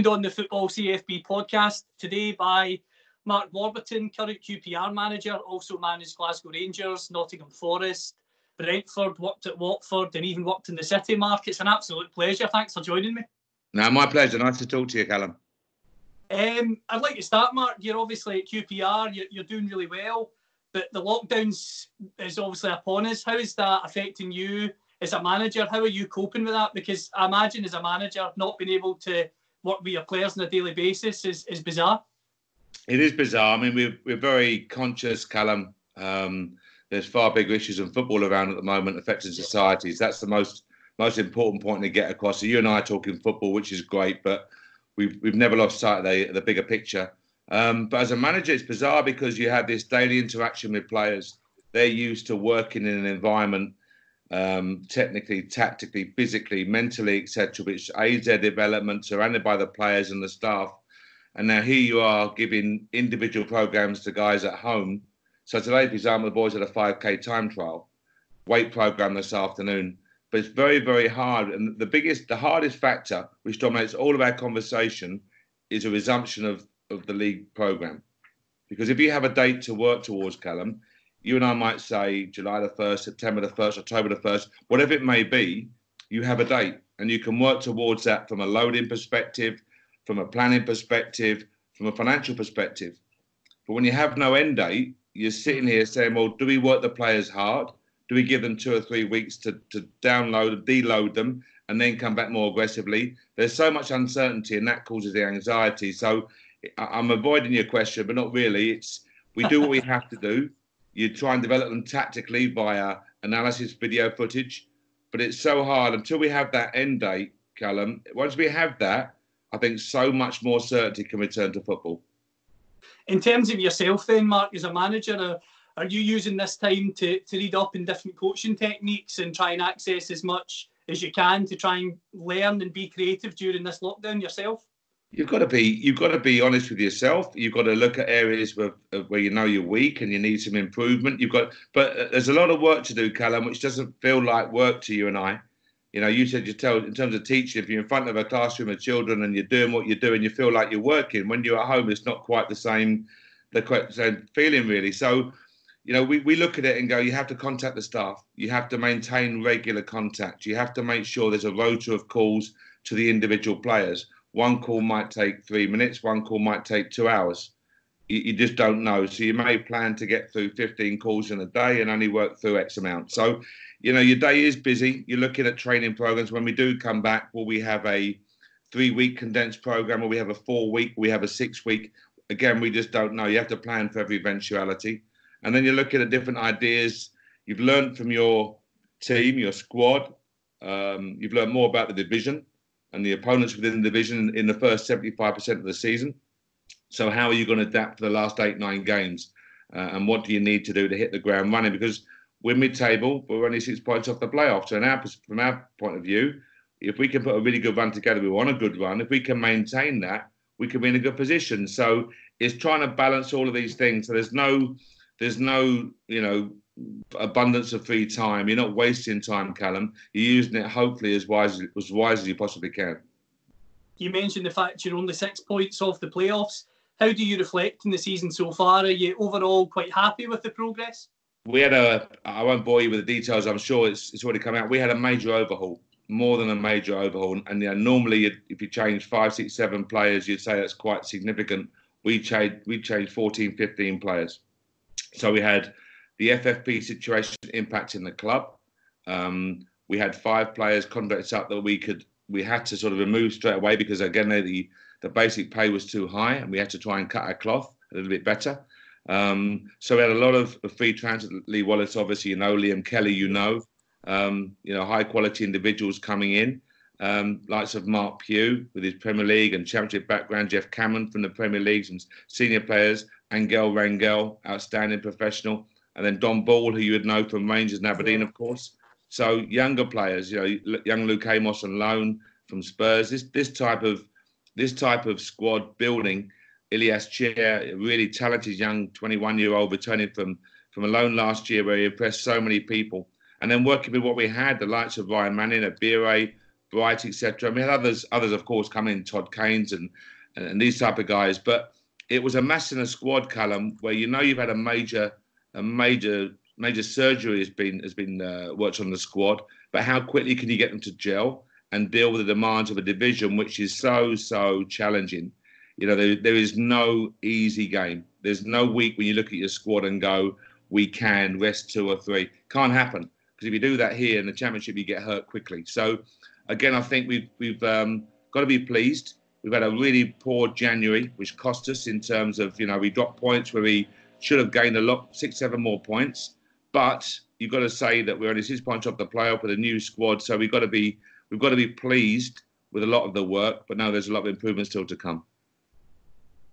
Joined on the Football CFB podcast today by Mark Warburton, current QPR manager, also managed Glasgow Rangers, Nottingham Forest, Brentford, worked at Watford, and even worked in the City Mark. It's an absolute pleasure. Thanks for joining me. No, my pleasure. Nice to talk to you, Callum. Um, I'd like to start, Mark. You're obviously at QPR, you're, you're doing really well, but the lockdowns is obviously upon us. How is that affecting you as a manager? How are you coping with that? Because I imagine as a manager, not being able to work with your players on a daily basis is, is bizarre. It is bizarre. I mean, we're, we're very conscious, Callum. Um, there's far bigger issues in football around at the moment affecting societies. That's the most most important point to get across. So you and I are talking football, which is great, but we've we've never lost sight of the, the bigger picture. Um, but as a manager, it's bizarre because you have this daily interaction with players. They're used to working in an environment, um, technically, tactically, physically, mentally, etc., which aids their development, surrounded by the players and the staff. And now here you are giving individual programs to guys at home. So today, for example, the boys had a 5K time trial, weight program this afternoon. But it's very, very hard. And the biggest, the hardest factor, which dominates all of our conversation, is a resumption of, of the league program. Because if you have a date to work towards, Callum, you and I might say July the 1st, September the 1st, October the 1st, whatever it may be, you have a date and you can work towards that from a loading perspective, from a planning perspective, from a financial perspective. But when you have no end date, you're sitting here saying, well, do we work the players hard? Do we give them two or three weeks to, to download, deload them, and then come back more aggressively? There's so much uncertainty, and that causes the anxiety. So I'm avoiding your question, but not really. It's we do what we have to do. You try and develop them tactically via analysis, video footage, but it's so hard until we have that end date, Callum. Once we have that, I think so much more certainty can return to football. In terms of yourself, then, Mark, as a manager, uh, are you using this time to, to read up in different coaching techniques and try and access as much as you can to try and learn and be creative during this lockdown yourself? You've got to be you've got to be honest with yourself. You've got to look at areas where where you know you're weak and you need some improvement. You've got, but uh, there's a lot of work to do, Callum, which doesn't feel like work to you and I. You know, you said you tell in terms of teaching, if you're in front of a classroom of children and you're doing what you're doing, you feel like you're working. When you're at home, it's not quite the same, the quite same feeling really. So, you know, we, we look at it and go, you have to contact the staff. You have to maintain regular contact. You have to make sure there's a rota of calls to the individual players. One call might take three minutes. One call might take two hours. You, you just don't know. So you may plan to get through 15 calls in a day and only work through X amount. So, you know, your day is busy. You're looking at training programs. When we do come back, will we have a three week condensed program or we have a four week, we have a six week? Again, we just don't know. You have to plan for every eventuality. And then you're looking at different ideas. You've learned from your team, your squad. Um, you've learned more about the division and the opponents within the division in the first 75% of the season. So, how are you going to adapt for the last eight, nine games? Uh, and what do you need to do to hit the ground running? Because we're mid-table, we're only six points off the playoffs. So, our, from our point of view, if we can put a really good run together, we want a good run. If we can maintain that, we can be in a good position. So, it's trying to balance all of these things. So, there's no, there's no, you know, abundance of free time. You're not wasting time, Callum. You're using it hopefully as wise as wise as you possibly can. You mentioned the fact you're only six points off the playoffs. How do you reflect in the season so far? Are you overall quite happy with the progress? We had a. I won't bore you with the details. I'm sure it's it's already come out. We had a major overhaul, more than a major overhaul. And you know, normally, if you change five, six, seven players, you'd say that's quite significant. We changed we changed 14, 15 players. So we had the FFP situation impacting the club. Um, we had five players contracts up that we could we had to sort of remove straight away because again the the basic pay was too high and we had to try and cut our cloth a little bit better. Um, so we had a lot of, free transfer. Lee Wallace, obviously, you know, Liam Kelly, you know, um, you know, high quality individuals coming in. Um, likes of Marc Pugh with his Premier League and Championship background, Geoff Cameron from the Premier Leagues and senior players, Angel Rangel, outstanding professional, and then Dom Ball, who you would know from Rangers and Aberdeen, of course. So younger players, you know, young Luke Amos on loan from Spurs. This this type of this type of squad building. Ilias Chair, a really talented young 21 year old returning from from a loan last year where he impressed so many people. And then working with what we had, the likes of Ryan Manning, Abire, Bright, etc. I mean, others, others of course, come in, Todd Keynes and, and, and these type of guys. But it was a mess in a squad, Callum, where you know you've had a major, a major, major surgery has been has been uh, worked on the squad. But how quickly can you get them to gel and deal with the demands of a division which is so so challenging? You know, there, there is no easy game. There's no week when you look at your squad and go, we can rest two or three. Can't happen because if you do that here in the championship, you get hurt quickly. So again, I think we've we've um, got to be pleased. We've had a really poor January, which cost us in terms of you know we dropped points where we should have gained a lot, six, seven more points. But you've got to say that we're only six points off the playoff with a new squad, so we've got to be we've got to be pleased with a lot of the work. But now there's a lot of improvements still to come.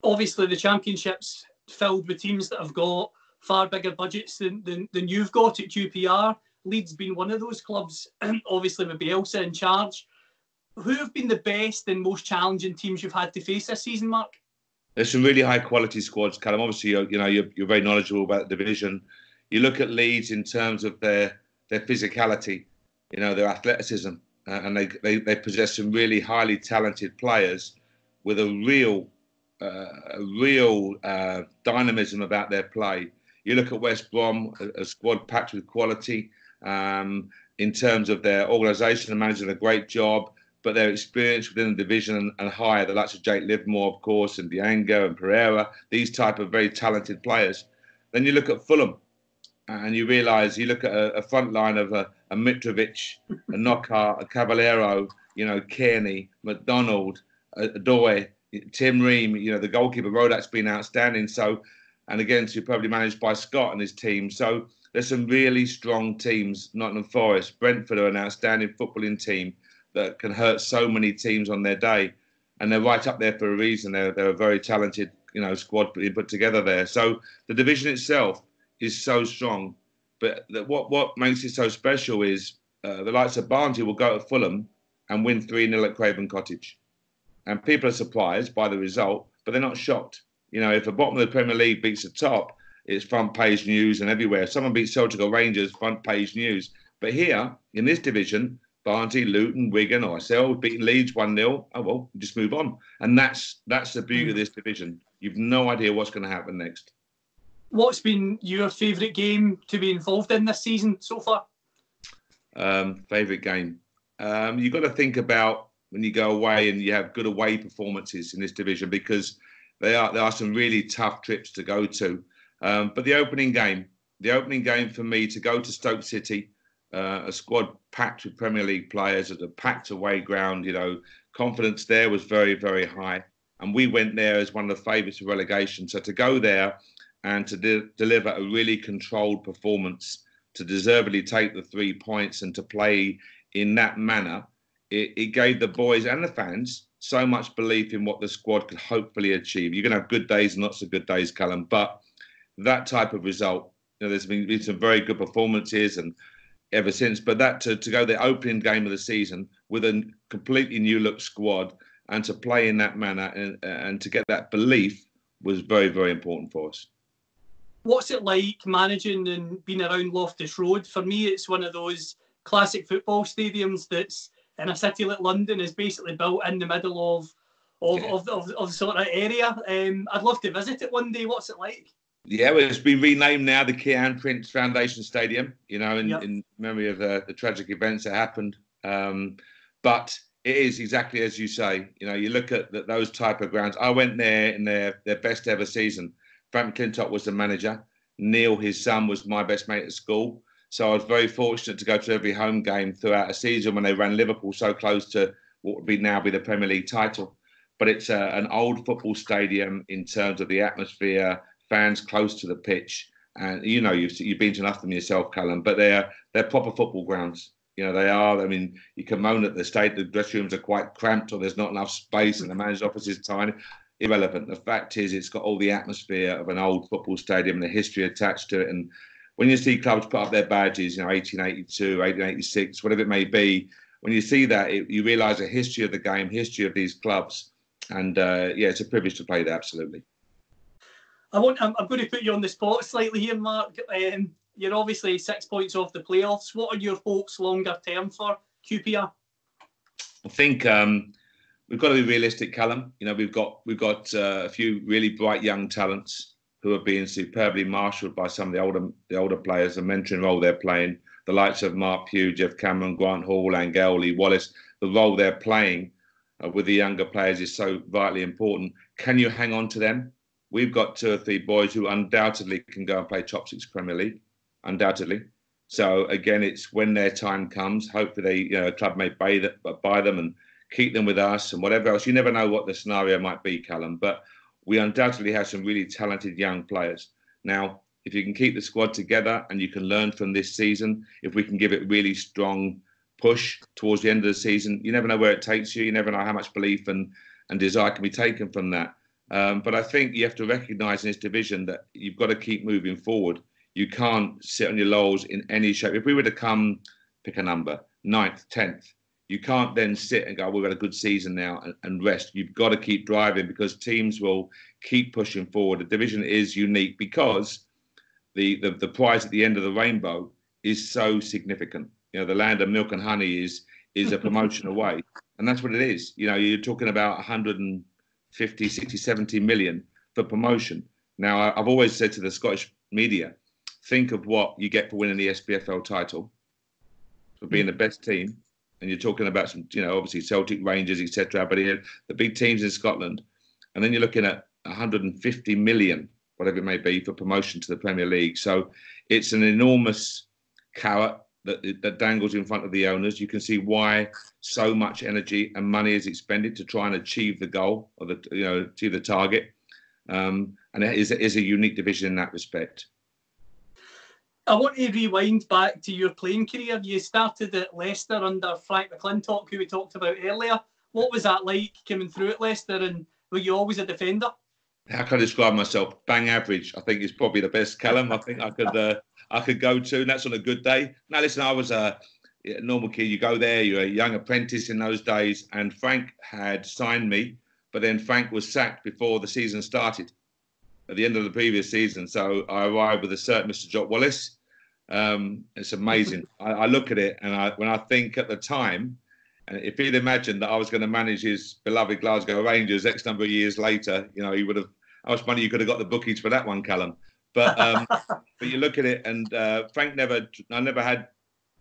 Obviously, the championships filled with teams that have got far bigger budgets than, than, than you've got at QPR. Leeds being one of those clubs, obviously with Bielsa in charge. Who have been the best and most challenging teams you've had to face this season, Mark? There's some really high quality squads, Callum. Obviously, you're, you know you're, you're very knowledgeable about the division. You look at Leeds in terms of their their physicality, you know their athleticism, uh, and they, they they possess some really highly talented players with a real uh, a real uh, dynamism about their play. You look at West Brom, a, a squad packed with quality um, in terms of their organisation and managing a great job, but their experience within the division and, higher, the likes of Jake Livermore, of course, and Diango and Pereira, these type of very talented players. Then you look at Fulham, and you realise you look at a, a front line of a, a Mitrovic, a Knockaert, a Cavaleiro, you know, Cairney, McDonald, a, a Doy, Tim Ream, you know, the goalkeeper Rodak's been outstanding. So, and again, superbly managed by Scott and his team. So there's some really strong teams. Nottingham Forest, Brentford are an outstanding footballing team that can hurt so many teams on their day, and they're right up there for a reason. They're they're a very talented, you know, squad put together there. So the division itself is so strong, but what what makes it so special is uh, the likes of Barnsley will go to Fulham and win three 0 at Craven Cottage, and people are surprised by the result, but they're not shocked. You know, if the bottom of the Premier League beats the top, it's front page news and everywhere. If someone beats Celtic or Rangers, front page news. But here in this division, Barnsley, Luton, Wigan, ourselves beating Leeds one 0 Oh well, just move on. And that's that's the beauty of this division. You've no idea what's going to happen next. What's been your favourite game to be involved in this season so far? Um, favourite game. Um, you've got to think about when you go away and you have good away performances in this division because they are there are some really tough trips to go to. Um, but the opening game, the opening game for me to go to Stoke City, uh, a squad packed with Premier League players at a packed away ground, you know, confidence there was very, very high. And we went there as one of the favourites of relegation. So to go there and to de- deliver a really controlled performance, to deservedly take the three points and to play in that manner, it, it gave the boys and the fans so much belief in what the squad could hopefully achieve. You're going to have good days and lots of good days, Callum, but that type of result. You know, there's been, been some very good performances and ever since, but that to, to go the opening game of the season with a completely new look squad and to play in that manner and, and to get that belief was very, very important for us. What's it like managing and being around Loftus Road? For me, it's one of those classic football stadiums that's in a city like London is basically built in the middle of of, yeah. of, of, of, sort of area. Um, I'd love to visit it one day. What's it like? Yeah, well, it's been renamed now the Kiyan Prince Foundation Stadium, you know, in, yep. in memory of the, the, tragic events that happened. Um, but it is exactly as you say. You know, you look at the, those type of grounds. I went there in their, their best ever season. Frank McLintock was the manager. Neil, his son, was my best mate at school. So I was very fortunate to go to every home game throughout a season when they ran Liverpool so close to what would be now be the Premier League title. But it's a, an old football stadium in terms of the atmosphere, fans close to the pitch, and you know you've you've been to enough of them yourself, Callum. But they're they're proper football grounds. You know they are. I mean, you can moan at the state the dressing rooms are quite cramped or there's not enough space and the manager's office is tiny. Irrelevant. The fact is, it's got all the atmosphere of an old football stadium and the history attached to it. And when you see clubs put up their badges, you know, 1882, 1886, whatever it may be, when you see that, it, you realise the history of the game, history of these clubs, and uh, yeah, it's a privilege to play there. Absolutely. I want. I'm, I'm, going to put you on the spot slightly here, Mark. Um, you're obviously six points off the playoffs. What are your hopes longer term for QPR? I think um, we've got to be realistic, Callum. You know, we've got we've got uh, a few really bright young talents who are being superbly marshalled by some of the older the older players, the mentoring role they're playing. The likes of Marc Pugh, Geoff Cameron, Grant Hall, Angel, Lee Wallace, the role they're playing uh, with the younger players is so vitally important. Can you hang on to them? We've got two or three boys who undoubtedly can go and play top six Premier League, undoubtedly. So again, it's when their time comes. Hopefully, they you know a club may buy, that, buy them and keep them with us and whatever else. You never know what the scenario might be, Callum. But we undoubtedly have some really talented young players. Now, if you can keep the squad together and you can learn from this season, if we can give it really strong push towards the end of the season, you never know where it takes you. You never know how much belief and, and desire can be taken from that. Um, but I think you have to recognise in this division that you've got to keep moving forward. You can't sit on your laurels in any shape. If we were to come, pick a number, ninth, tenth, you can't then sit and go, we've got a good season now and, and, rest. You've got to keep driving because teams will keep pushing forward. The division is unique because the, the, the prize at the end of the rainbow is so significant. You know, the land of milk and honey is is a promotion away. And that's what it is. You know, you're talking about 150, 60, 70 million for promotion. Now, I've always said to the Scottish media, think of what you get for winning the SPFL title, for being the best team, and you're talking about some, you know, obviously Celtic, Rangers, etc. But here, the big teams in Scotland, and then you're looking at 150 million, whatever it may be, for promotion to the Premier League. So it's an enormous carrot that that dangles in front of the owners. You can see why so much energy and money is expended to try and achieve the goal or the you know achieve the target. Um, and it is, it is a unique division in that respect. I want to rewind back to your playing career. You started at Leicester under Frank McLintock, who we talked about earlier. What was that like coming through at Leicester, and were you always a defender? How can I describe myself? Bang average. I think is probably the best, Callum. I think I could uh, I could go to, and that's on a good day. Now, listen, I was a normal kid. You go there, you're a young apprentice in those days, and Frank had signed me, but then Frank was sacked before the season started, at the end of the previous season. So I arrived with a certain Mr. Jock Wallace um, it's amazing. I, I, look at it and I, when I think at the time, and if he'd imagined that I was going to manage his beloved Glasgow Rangers X number of years later, you know, he would have. How much money you could have got the bookies for that one, Callum? But um, but you look at it, and uh, Frank never. I never had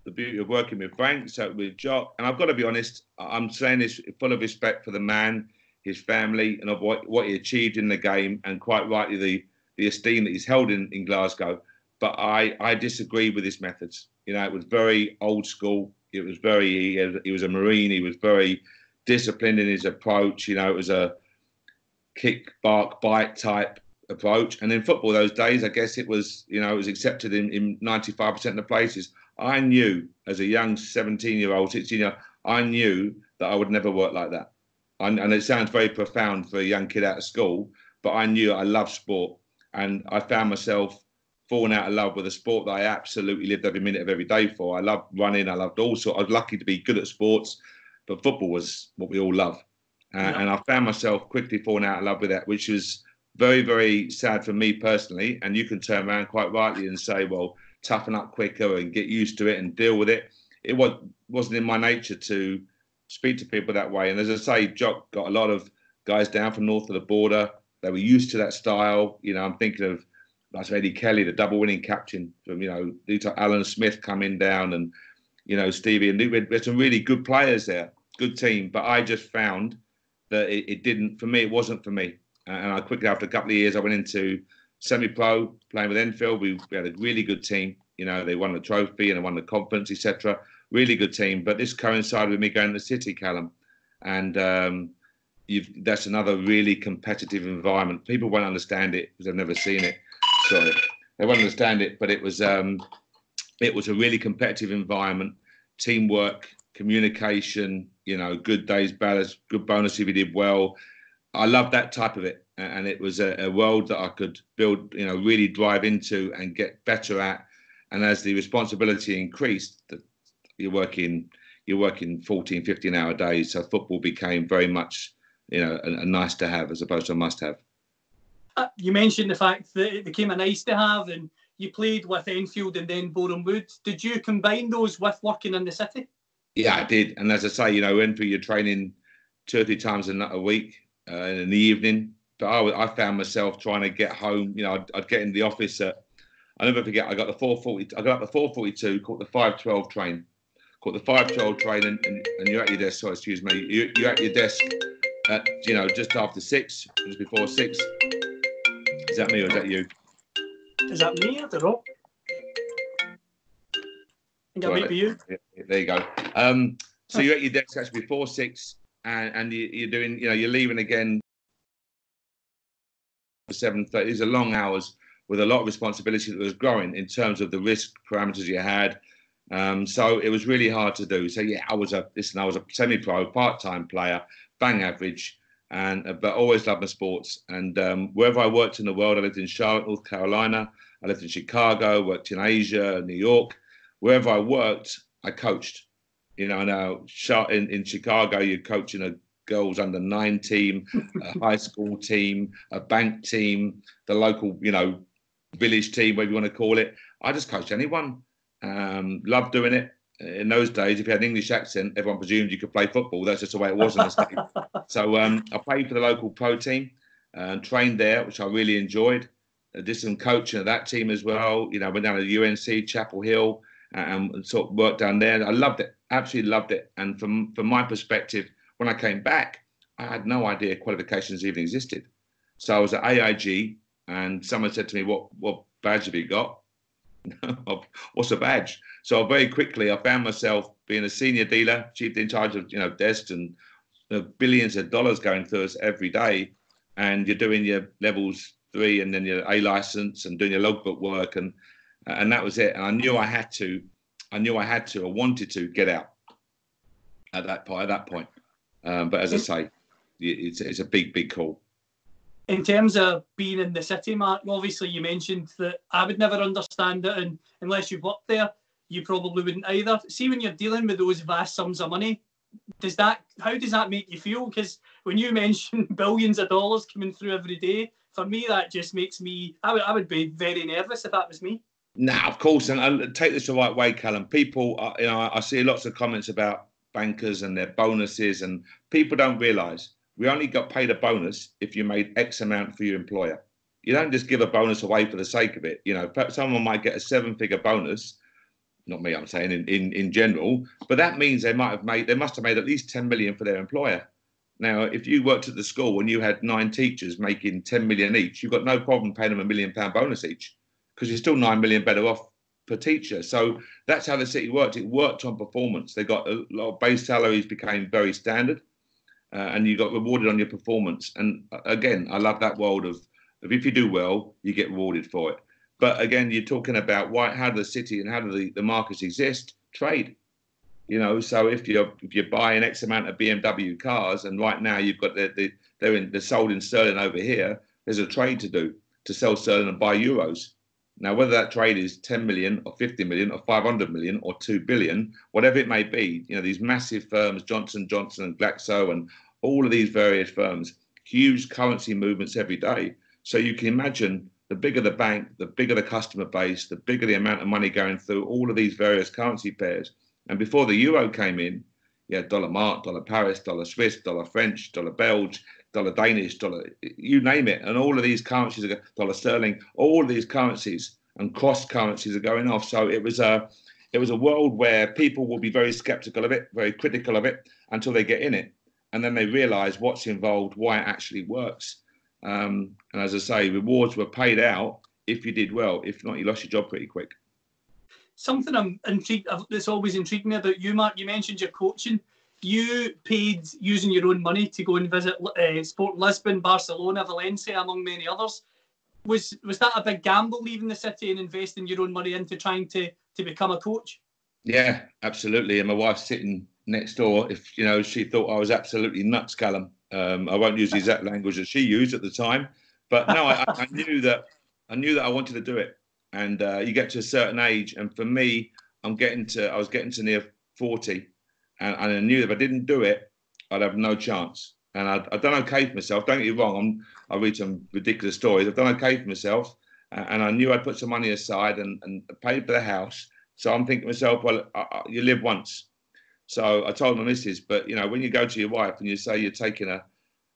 the beauty of working with Frank, so with Jock, and I've got to be honest. I'm saying this full of respect for the man, his family, and of what what he achieved in the game, and quite rightly the the esteem that he's held in in Glasgow but I, I disagree with his methods. You know, it was very old school. It was very, he, he was a Marine. He was very disciplined in his approach. You know, it was a kick, bark, bite type approach. And in football those days, I guess it was, you know, it was accepted in, in 95% of the places. I knew as a young 17 year old, 16 year old, I knew that I would never work like that. And, and it sounds very profound for a young kid out of school, but I knew I loved sport. And I found myself falling out of love with a sport that I absolutely lived every minute of every day for. I loved running. I loved all sorts. I was lucky to be good at sports, but football was what we all love. Uh, yeah. And I found myself quickly falling out of love with that, which was very, very sad for me personally. And you can turn around quite rightly and say, well, toughen up quicker and get used to it and deal with it. It was, wasn't in my nature to speak to people that way. And as I say, Jock got a lot of guys down from north of the border. They were used to that style. You know, I'm thinking of like Eddie Kelly, the double winning captain from, you know, Alan Smith coming down and, you know, Stevie and there's some really good players there, good team. But I just found that it, it didn't, for me, it wasn't for me. And I quickly, after a couple of years, I went into semi pro playing with Enfield. We, we, had a really good team. You know, they won the trophy and they won the conference, etc. Really good team. But this coincided with me going to the city, Callum. And um, that's another really competitive environment. People won't understand it because they've never seen it. Sorry, they won't understand it, but it was um, it was a really competitive environment, teamwork, communication. You know, good days, bad days. good bonus if you did well. I love that type of it, and it was a, a world that I could build. You know, really drive into and get better at. And as the responsibility increased, that you're working you're working 14, 15 hour days. So football became very much, you know, a, a nice to have as opposed to a must have. Uh, you mentioned the fact that it became a nice to have and you played with Enfield and then Boreham Wood. Did you combine those with working in the city? Yeah, I did. And as I say, you know, Enfield, you're training two or three times a week uh, in the evening. But I, I, found myself trying to get home. You know, I'd, I'd get in the office at, I never forget, I got the 440, I got up the 442, caught the 512 train caught the 512 train and, and, and, you're at your desk, sorry, excuse me, you, you're at your desk at, you know, just after six, just before six. Is that me or is that you? Is that me? I don't know. I think right, might be you. There you go. Um, so you're at your desk actually before six and, and you, are doing, you know, you're leaving again for 7.30. These are long hours with a lot of responsibility that was growing in terms of the risk parameters you had, um, so it was really hard to do. So yeah, I was a listen, I was a semi-pro, part-time player, bang average, and uh, but always loved my sports. And um, wherever I worked in the world, I lived in Charlotte, North Carolina. I lived in Chicago, worked in Asia, New York. Wherever I worked, I coached. You know, now in, in Chicago, you're coaching a girls under nine team, a high school team, a bank team, the local, you know, village team, whatever you want to call it. I just coached anyone. Um, loved doing it. In those days, if you had an English accent, everyone presumed you could play football. That's just the way it was in the States. So um, I played for the local pro team and trained there, which I really enjoyed. I did some coaching of that team as well. You know, went down to UNC, Chapel Hill, and sort of worked down there. I loved it, absolutely loved it. And from from my perspective, when I came back, I had no idea qualifications even existed. So I was at AIG, and someone said to me, "What what badge have you got?" what's a badge? So very quickly, I found myself being a senior dealer, chief in charge of you know desks and you know, billions of dollars going through us every day, and you're doing your levels three and then your A license and doing your logbook work and and that was it. And I knew I had to, I knew I had to, I wanted to get out at that point. At that point, um, but as I say, it's it's a big big call in terms of being in the city, Mark, obviously you mentioned that I would never understand it, and unless you've worked there, you probably wouldn't either. See, when you're dealing with those vast sums of money, does that how does that make you feel? Because when you mention billions of dollars coming through every day, for me that just makes me I would I would be very nervous if that was me. Nah, of course, and, and take this the right way, Callum. People, uh, you know, I, I see lots of comments about bankers and their bonuses, and people don't realise we only got paid a bonus if you made X amount for your employer. You don't just give a bonus away for the sake of it. You know, someone might get a seven-figure bonus. Not me, I'm saying in, in, in general, but that means they might have made they must have made at least 10 million for their employer. Now, if you worked at the school and you had nine teachers making 10 million each, you've got no problem paying them a million pound bonus each because you're still nine million better off per teacher. So that's how the city worked. It worked on performance. They got a lot of base salaries became very standard uh, and you got rewarded on your performance. And uh, again, I love that world of, of if you do well, you get rewarded for it. But again, you're talking about why, how do the city and how do the, the markets exist? Trade. You know, so if you're if you're buying X amount of BMW cars, and right now you've got the, the they're in they're sold in sterling over here, there's a trade to do to sell sterling and buy euros. Now, whether that trade is 10 million or 50 million or 500 million or 2 billion, whatever it may be, you know, these massive firms, Johnson Johnson and Glaxo and all of these various firms, huge currency movements every day. So you can imagine the bigger the bank, the bigger the customer base, the bigger the amount of money going through all of these various currency pairs. And before the euro came in, you had dollar mark, dollar Paris, dollar Swiss, dollar French, dollar Belge, dollar Danish, dollar, you name it. And all of these currencies, are, dollar sterling, all of these currencies and cross currencies are going off. So it was a, it was a world where people will be very skeptical of it, very critical of it until they get in it. And then they realize what's involved, why it actually works. Um, and as I say, rewards were paid out if you did well. If not, you lost your job pretty quick. Something I'm intrigued that's always intrigued me about you, Mark. You mentioned your coaching you paid using your own money to go and visit uh, Sport Lisbon, Barcelona, Valencia, among many others. Was was that a big gamble leaving the city and investing your own money into trying to to become a coach? Yeah, absolutely. And my wife's sitting next door. If you know, she thought I was absolutely nuts, Callum. Um, I won't use the exact language that she used at the time, but no, I, I knew that I knew that I wanted to do it. And uh, you get to a certain age, and for me, I'm getting to I was getting to near forty, and, and I knew if I didn't do it, I'd have no chance. And I'd, I'd done okay for myself. Don't get me wrong. I'm, I read some ridiculous stories. I've done okay for myself, and I knew I'd put some money aside and, and paid for the house. So I'm thinking to myself, well, I, I, you live once. So I told my missus, but you know, when you go to your wife and you say you're taking a,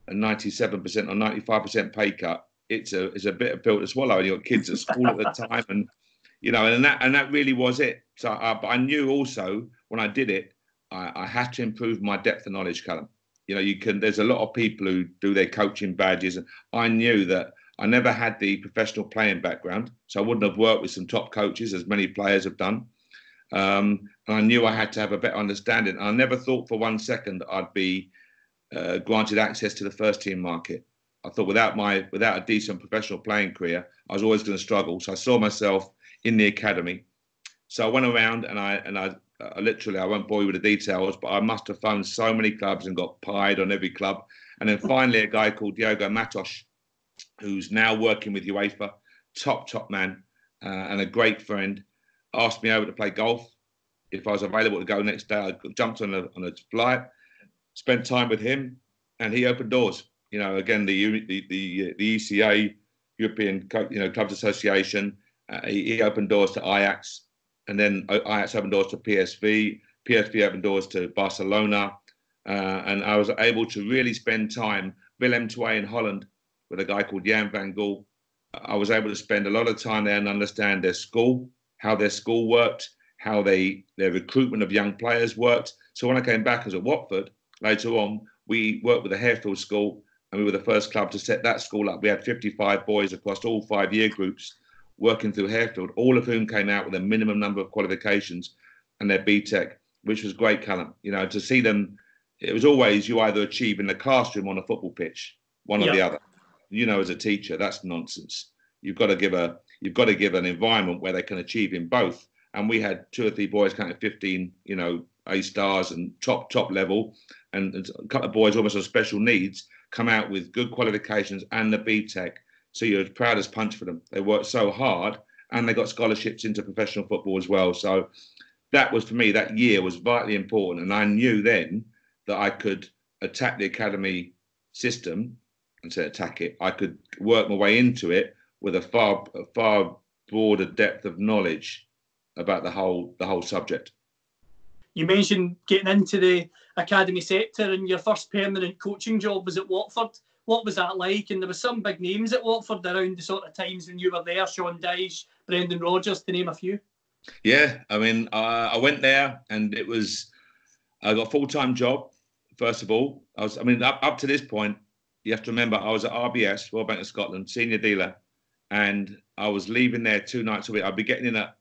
a 97% or 95% pay cut, it's a it's a bit of pill to swallow. And you got kids at school at the time, and you know, and that and that really was it. So, uh, but I knew also when I did it, I, I had to improve my depth of knowledge, Callum. You know, you can. There's a lot of people who do their coaching badges, and I knew that I never had the professional playing background, so I wouldn't have worked with some top coaches as many players have done. Um, and I knew I had to have a better understanding. I never thought for one second I'd be uh, granted access to the first team market. I thought without my without a decent professional playing career, I was always going to struggle. So I saw myself in the academy. So I went around and I and I, I literally I won't bore you with the details, but I must have phoned so many clubs and got pied on every club. And then finally, a guy called Diogo Matos, who's now working with UEFA, top top man uh, and a great friend, asked me over to play golf. If I was available to go next day, I jumped on a on a flight, spent time with him, and he opened doors. You know, again the the the, the ECA, European you know Clubs Association uh, he, he, opened doors to Ajax, and then Ajax opened doors to PSV. PSV opened doors to Barcelona, uh, and I was able to really spend time. Willem II in Holland with a guy called Jan van Gaal. I was able to spend a lot of time there and understand their school, how their school worked, how they their recruitment of young players worked. So when I came back as at Watford later on, we worked with the Harefield School, and we were the first club to set that school up. We had 55 boys across all five year groups working through Harefield, all of whom came out with a minimum number of qualifications and their BTEC, which was great, Callum. You know, to see them, it was always you either achieve in the classroom on a football pitch, one or the other. You know, as a teacher, that's nonsense. You've got to give a you've got to give an environment where they can achieve in both. And we had two or three boys, kind of 15, you know, A stars and top top level, and a couple of boys almost on special needs come out with good qualifications and the BTEC so you're proud as punch for them. They worked so hard and they got scholarships into professional football as well. So that was for me, that year was vitally important. And I knew then that I could attack the academy system and say attack it. I could work my way into it with a far a far broader depth of knowledge about the whole the whole subject. You mentioned getting into the academy sector and your first permanent coaching job was at Watford what was that like? And there were some big names at Watford around the sort of times when you were there, Sean Dyche, Brendan Rodgers, to name a few. Yeah, I mean, uh, I went there and it was, I got a full time job. First of all, I was, I mean, up, up to this point, you have to remember, I was at RBS, Royal Bank of Scotland, senior dealer, and I was leaving there two nights a week. I'd be getting in at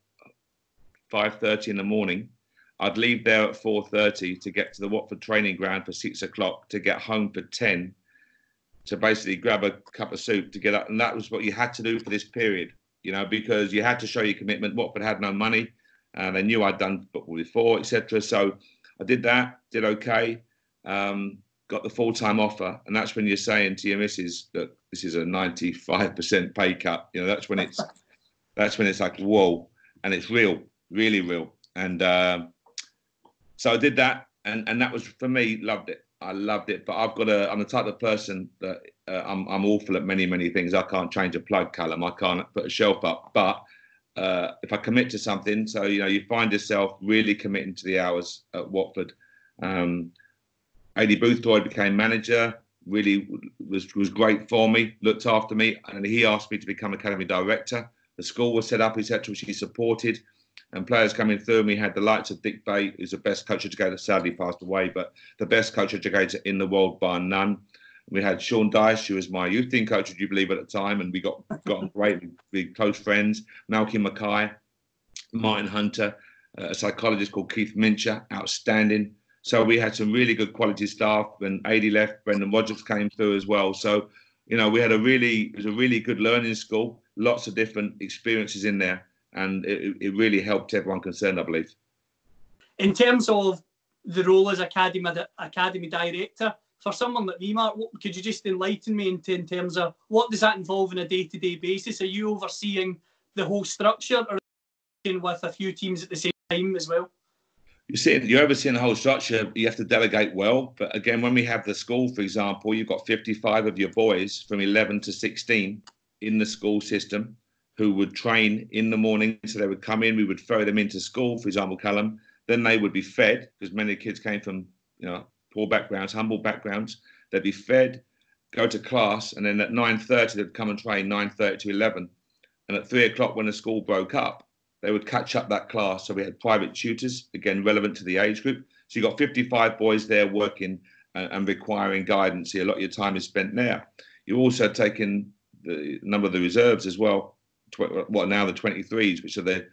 five thirty in the morning. I'd leave there at four thirty to get to the Watford training ground for six o'clock to get home for ten to basically grab a cup of soup to get up. And that was what you had to do for this period, you know, because you had to show your commitment. Watford had no money and they knew I'd done football before, etc. So I did that, did okay, um, got the full time offer. And that's when you're saying to your missus that this is a 95% pay cut. You know, that's when it's, that's when it's like, whoa. And it's real, really real. And uh, so I did that. And, and that was for me, loved it I loved it, but I've got a. I'm the type of person that uh, I'm. I'm awful at many, many things. I can't change a plug, Callum. I can't put a shelf up. But uh, if I commit to something, so you know, you find yourself really committing to the hours at Watford. Um, Aidy Boothroyd became manager. Really was was great for me. Looked after me, and he asked me to become academy director. The school was set up, etc., which he supported and players coming through. And we had the likes of Dick Bate, who's the best coach educator, sadly passed away, but the best coach educator in the world bar none. We had Sean Dyche, who was my youth team coach, would you believe, at the time, and we got got great, we close friends. Malky Mackay, Martin Hunter, uh, a psychologist called Keith Mincher, outstanding. So we had some really good quality staff. When Aidy left, Brendan Rodgers came through as well. So you know, we had a really it was a really good learning school. Lots of different experiences in there, and it, it really helped everyone concerned, I believe. In terms of the role as academy academy director, for someone like me, Mark, could you just enlighten me into in terms of what does that involve on a day to day basis? Are you overseeing the whole structure, or with a few teams at the same time as well? you see, you're overseeing the whole structure. You have to delegate well. But again, when we have the school, for example, you've got 55 of your boys from 11 to 16 in the school system who would train in the morning. So they would come in, we would throw them into school, for example, Callum. Then they would be fed because many kids came from, you know, poor backgrounds, humble backgrounds. They'd be fed, go to class, and then at 9:30 they'd come and train 9:30 to 11. And at three o'clock when the school broke up, they would catch up that class. So we had private tutors, again, relevant to the age group. So you got 55 boys there working and, and requiring guidance. So a lot of your time is spent there. You're also taking the number of the reserves as well. What now the 23s, which are the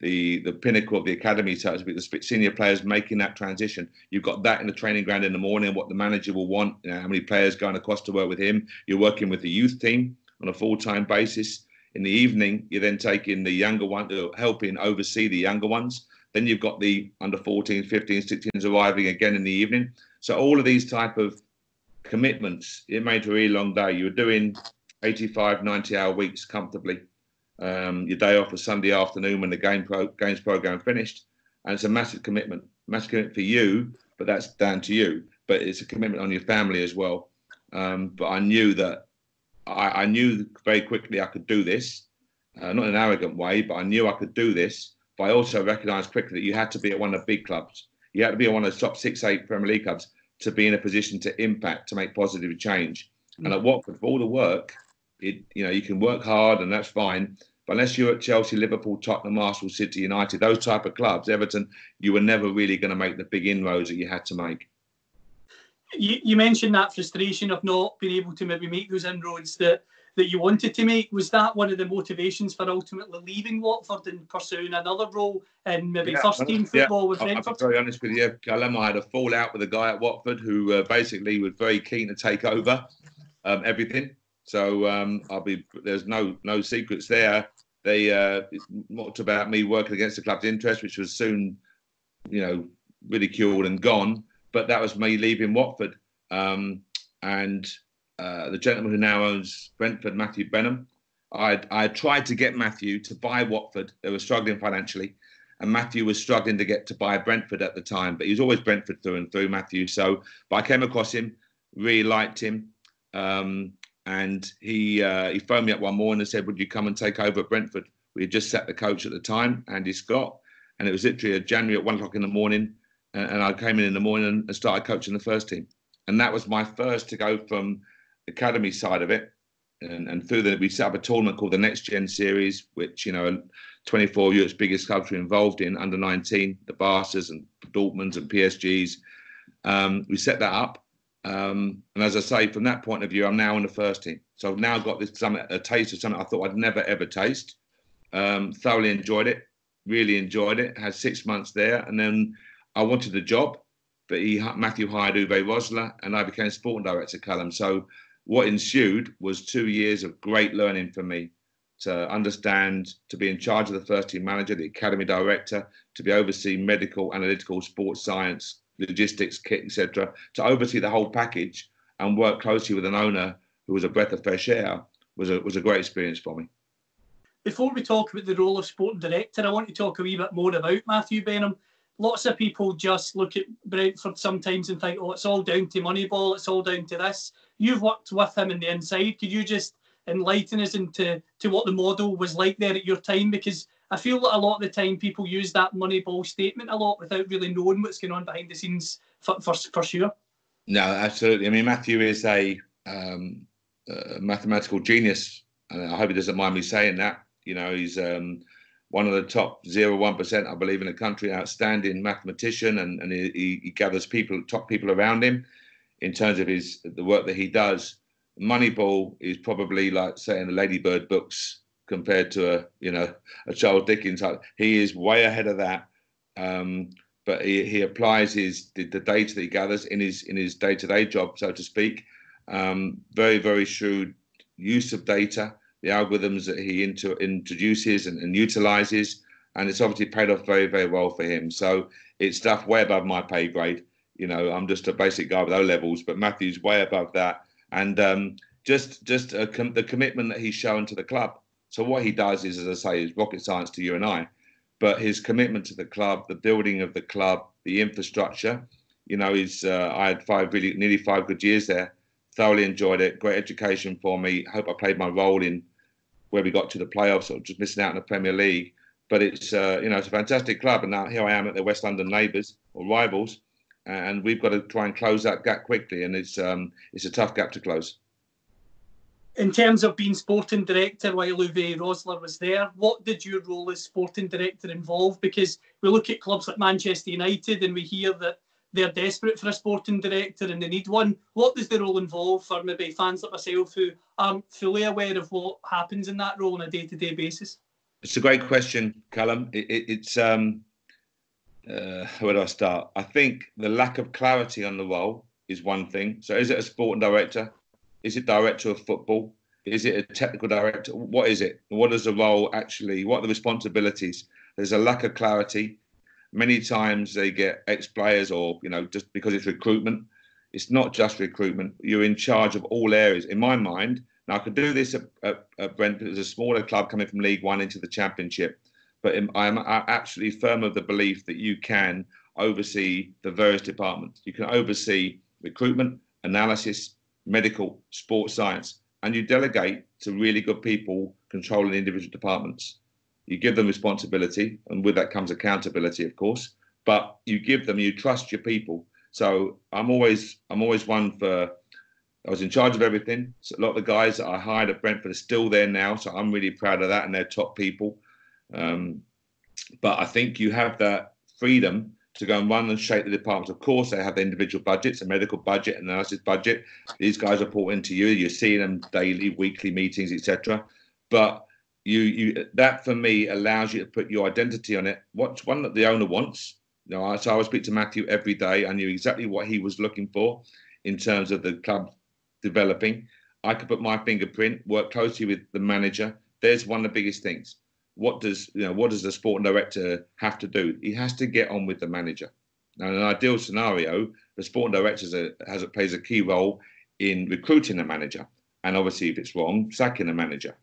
the the pinnacle of the academy, so to the senior players making that transition. You've got that in the training ground in the morning, what the manager will want, you know, how many players going across to work with him. You're working with the youth team on a full time basis. In the evening, you're then taking the younger one, uh, helping oversee the younger ones. Then you've got the under 14, 15, 16s arriving again in the evening. So all of these type of commitments, it made for a really long day. You were doing 85, 90 hour weeks comfortably. Um, your day off was Sunday afternoon when the game pro, games program finished. And it's a massive commitment, massive commitment for you, but that's down to you. But it's a commitment on your family as well. Um, but I knew that I, I knew very quickly I could do this, uh, not in an arrogant way, but I knew I could do this. But I also recognised quickly that you had to be at one of the big clubs. You had to be at one of the top six, eight Premier League clubs to be in a position to impact, to make positive change. Mm. And at Watford, for all the work, it you know you can work hard and that's fine. But unless you're at Chelsea, Liverpool, Tottenham, Arsenal, City, United, those type of clubs, Everton, you were never really going to make the big inroads that you had to make you, you mentioned that frustration of not being able to maybe make those inroads that that you wanted to make. Was that one of the motivations for ultimately leaving Watford and pursuing another role in maybe yeah, first team football yeah. with Brentford? I'll be very honest with you, Callum. I had a fallout with a guy at Watford who uh, basically was very keen to take over um, everything. So um, I'll be there's no no secrets there. They uh, talked about me working against the club's interest, which was soon, you know, ridiculed and gone but that was me leaving Watford. Um, and uh, the gentleman who now owns Brentford, Matthew Benham, I I tried to get Matthew to buy Watford. They were struggling financially, and Matthew was struggling to get to buy Brentford at the time. But he was always Brentford through and through, Matthew. So, but I came across him, really liked him, um, and he uh, he phoned me up one morning and said, "Would you come and take over at Brentford?" We had just set the coach at the time, Andy Scott, and it was literally a January at one o'clock in the morning and I came in in the morning and started coaching the first team. And that was my first to go from academy side of it. And, and through that, we set up a tournament called the Next Gen Series, which, you know, 24 Europe's biggest clubs were involved in under 19, the Barca's and Dortmund's and PSG's. Um, we set that up. Um, and as I say, from that point of view, I'm now in the first team. So I've now got this a taste of something I thought I'd never ever taste. Um, thoroughly enjoyed it, really enjoyed it. Had six months there, and then I wanted the job, but he Matthew hired Uwe Rosler, and I became sporting director, Callum. So what ensued was two years of great learning for me to understand, to be in charge of the first team manager, the academy director, to be oversee medical, analytical, sports science, logistics, kit, etc., to oversee the whole package and work closely with an owner who was a breath of fresh air was a was a great experience for me. Before we talk about the role of sporting director, I want to talk a wee bit more about Matthew Benham lots of people just look at Brentford sometimes and think, oh, it's all down to Moneyball, it's all down to this. You've worked with him in the inside. Could you just enlighten us into to what the model was like there at your time? Because I feel that a lot of the time people use that Moneyball statement a lot without really knowing what's going on behind the scenes for, for, for sure. No, absolutely. I mean, Matthew is a, um, a mathematical genius. And I hope he doesn't mind me saying that. You know, he's um, one of the top 0.1%, I believe, in the country, outstanding mathematician, and, and he, he gathers people, top people around him in terms of his the work that he does. Moneyball is probably like saying the Ladybird books compared to a you know a Charles Dickens. He is way ahead of that. Um, but he, he applies his the, the data that he gathers in his in his day to day job, so to speak. Um, very very shrewd use of data, the algorithms that he into, introduces and, and utilizes, and it's obviously paid off very very well for him. So it's stuff way above my pay grade. You know, I'm just a basic guy with O levels, but Matthew's way above that, and um, just just com- the commitment that he's shown to the club. So what he does is, as I say, is rocket science to you and I, but his commitment to the club, the building of the club, the infrastructure. You know, he's uh, I had five really nearly five good years there. Thoroughly enjoyed it. Great education for me. Hope I played my role in where we got to the playoffs or just missing out in the Premier League. But it's uh, you know it's a fantastic club, and now here I am at the West London neighbours or rivals, and we've got to try and close that gap quickly. And it's um, it's a tough gap to close. In terms of being sporting director while Uwe Rosler was there, what did your role as sporting director involve? Because we look at clubs like Manchester United and we hear that they're desperate for a sporting director and they need one. What does the role involve for maybe fans like myself who aren't fully aware of what happens in that role on a day to day basis? It's a great question, Callum. It, it, it's um, uh, where do I start? I think the lack of clarity on the role is one thing. So, is it a sporting director? Is it director of football? Is it a technical director? What is it? What is the role actually? What are the responsibilities? There's a lack of clarity. Many times they get ex players, or you know, just because it's recruitment. It's not just recruitment. You're in charge of all areas. In my mind, now I could do this at, at, at Brentford as a smaller club coming from League One into the Championship, but I'm absolutely firm of the belief that you can oversee the various departments. You can oversee recruitment, analysis, medical, sports science, and you delegate to really good people controlling individual departments. You give them responsibility, and with that comes accountability, of course. But you give them, you trust your people. So I'm always, I'm always one for. I was in charge of everything. So a lot of the guys that I hired at Brentford are still there now, so I'm really proud of that, and they're top people. Um, but I think you have that freedom to go and run and shape the departments. Of course, they have their individual budgets, a medical budget, analysis budget. These guys report into you. You're seeing them daily, weekly meetings, etc. But you, you, that for me allows you to put your identity on it. What's one that the owner wants? You know, so I would speak to Matthew every day. I knew exactly what he was looking for in terms of the club developing. I could put my fingerprint, work closely with the manager. There's one of the biggest things what does you know what does the sporting director have to do? He has to get on with the manager. Now, in an ideal scenario, the sporting director has a, plays a key role in recruiting a manager, and obviously, if it's wrong, sacking a manager.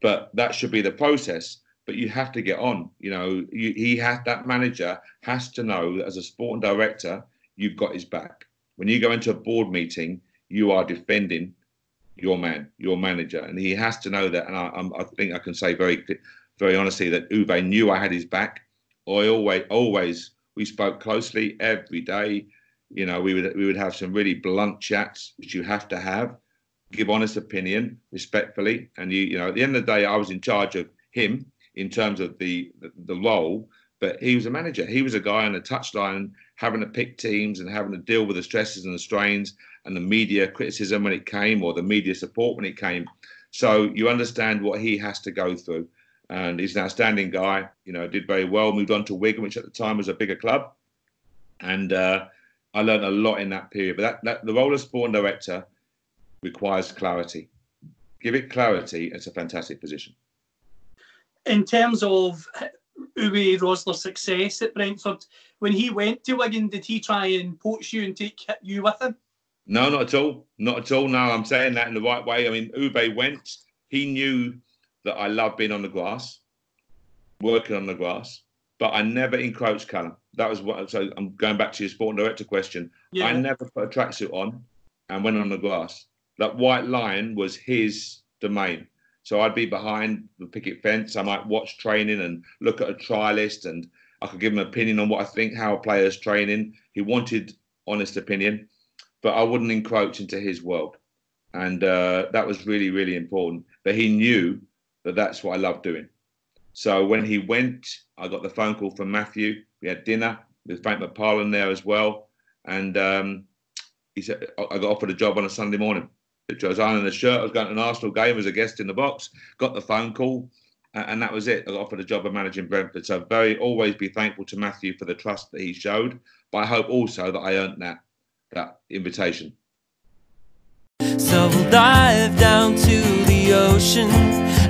But that should be the process. But you have to get on. You know, you, he has that manager has to know that as a sporting director, you've got his back. When you go into a board meeting, you are defending your man, your manager, and he has to know that. And I, I think I can say very very honestly that Uwe knew I had his back. I always, always, we spoke closely every day. You know, we would we would have some really blunt chats, which you have to have. Give honest opinion respectfully, and you, you know, at the end of the day, I was in charge of him in terms of the the, the role, but he was a manager. He was a guy on the touchline having to pick teams and having to deal with the stresses and the strains and the media criticism when it came or the media support when it came. So you understand what he has to go through and he's an outstanding guy. You know, did very well. Moved on to Wigan, which at the time was a bigger club, and uh, I learned a lot in that period. But that, that the role of sporting director requires clarity. Give it clarity. It's a fantastic position. In terms of Uwe Rosler's success at Brentford, when he went to Wigan, did he try and poach you and take you with him? No, not at all. Not at all. No, I'm saying that in the right way. I mean, Uwe went. He knew that I love being on the grass, working on the grass, but I never encroached Callum. That was what. So I'm going back to your sporting director question. Yeah. I never put a tracksuit on and went on the grass. That white line was his domain. So I'd be behind the picket fence. I might watch training and look at a try list, and I could give him an opinion on what I think how a player's training. He wanted honest opinion, but I wouldn't encroach into his world, and uh, that was really really important. But he knew that that's what I love doing. So when he went, I got the phone call from Matthew. We had dinner with Frank McParland there as well, and um, he said I got offered a job on a Sunday morning. I was ironing a shirt. I was going to an Arsenal game as a guest in the box. Got the phone call. and that was it. I got offered a job of managing Brentford. So very always be thankful to Matthew for the trust that he showed. But I hope also that I earned that that invitation. So we'll dive down to the ocean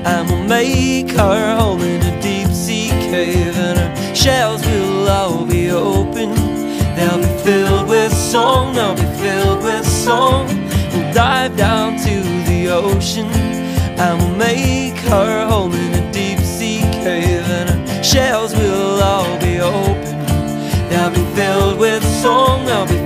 and we'll make our home in a deep sea cave and our shells will all be open. They'll be filled with song, they'll be filled with song. We'll dive down to the ocean and we'll make our home in a deep sea cave and our shells will all be open. They'll be filled with song, they'll be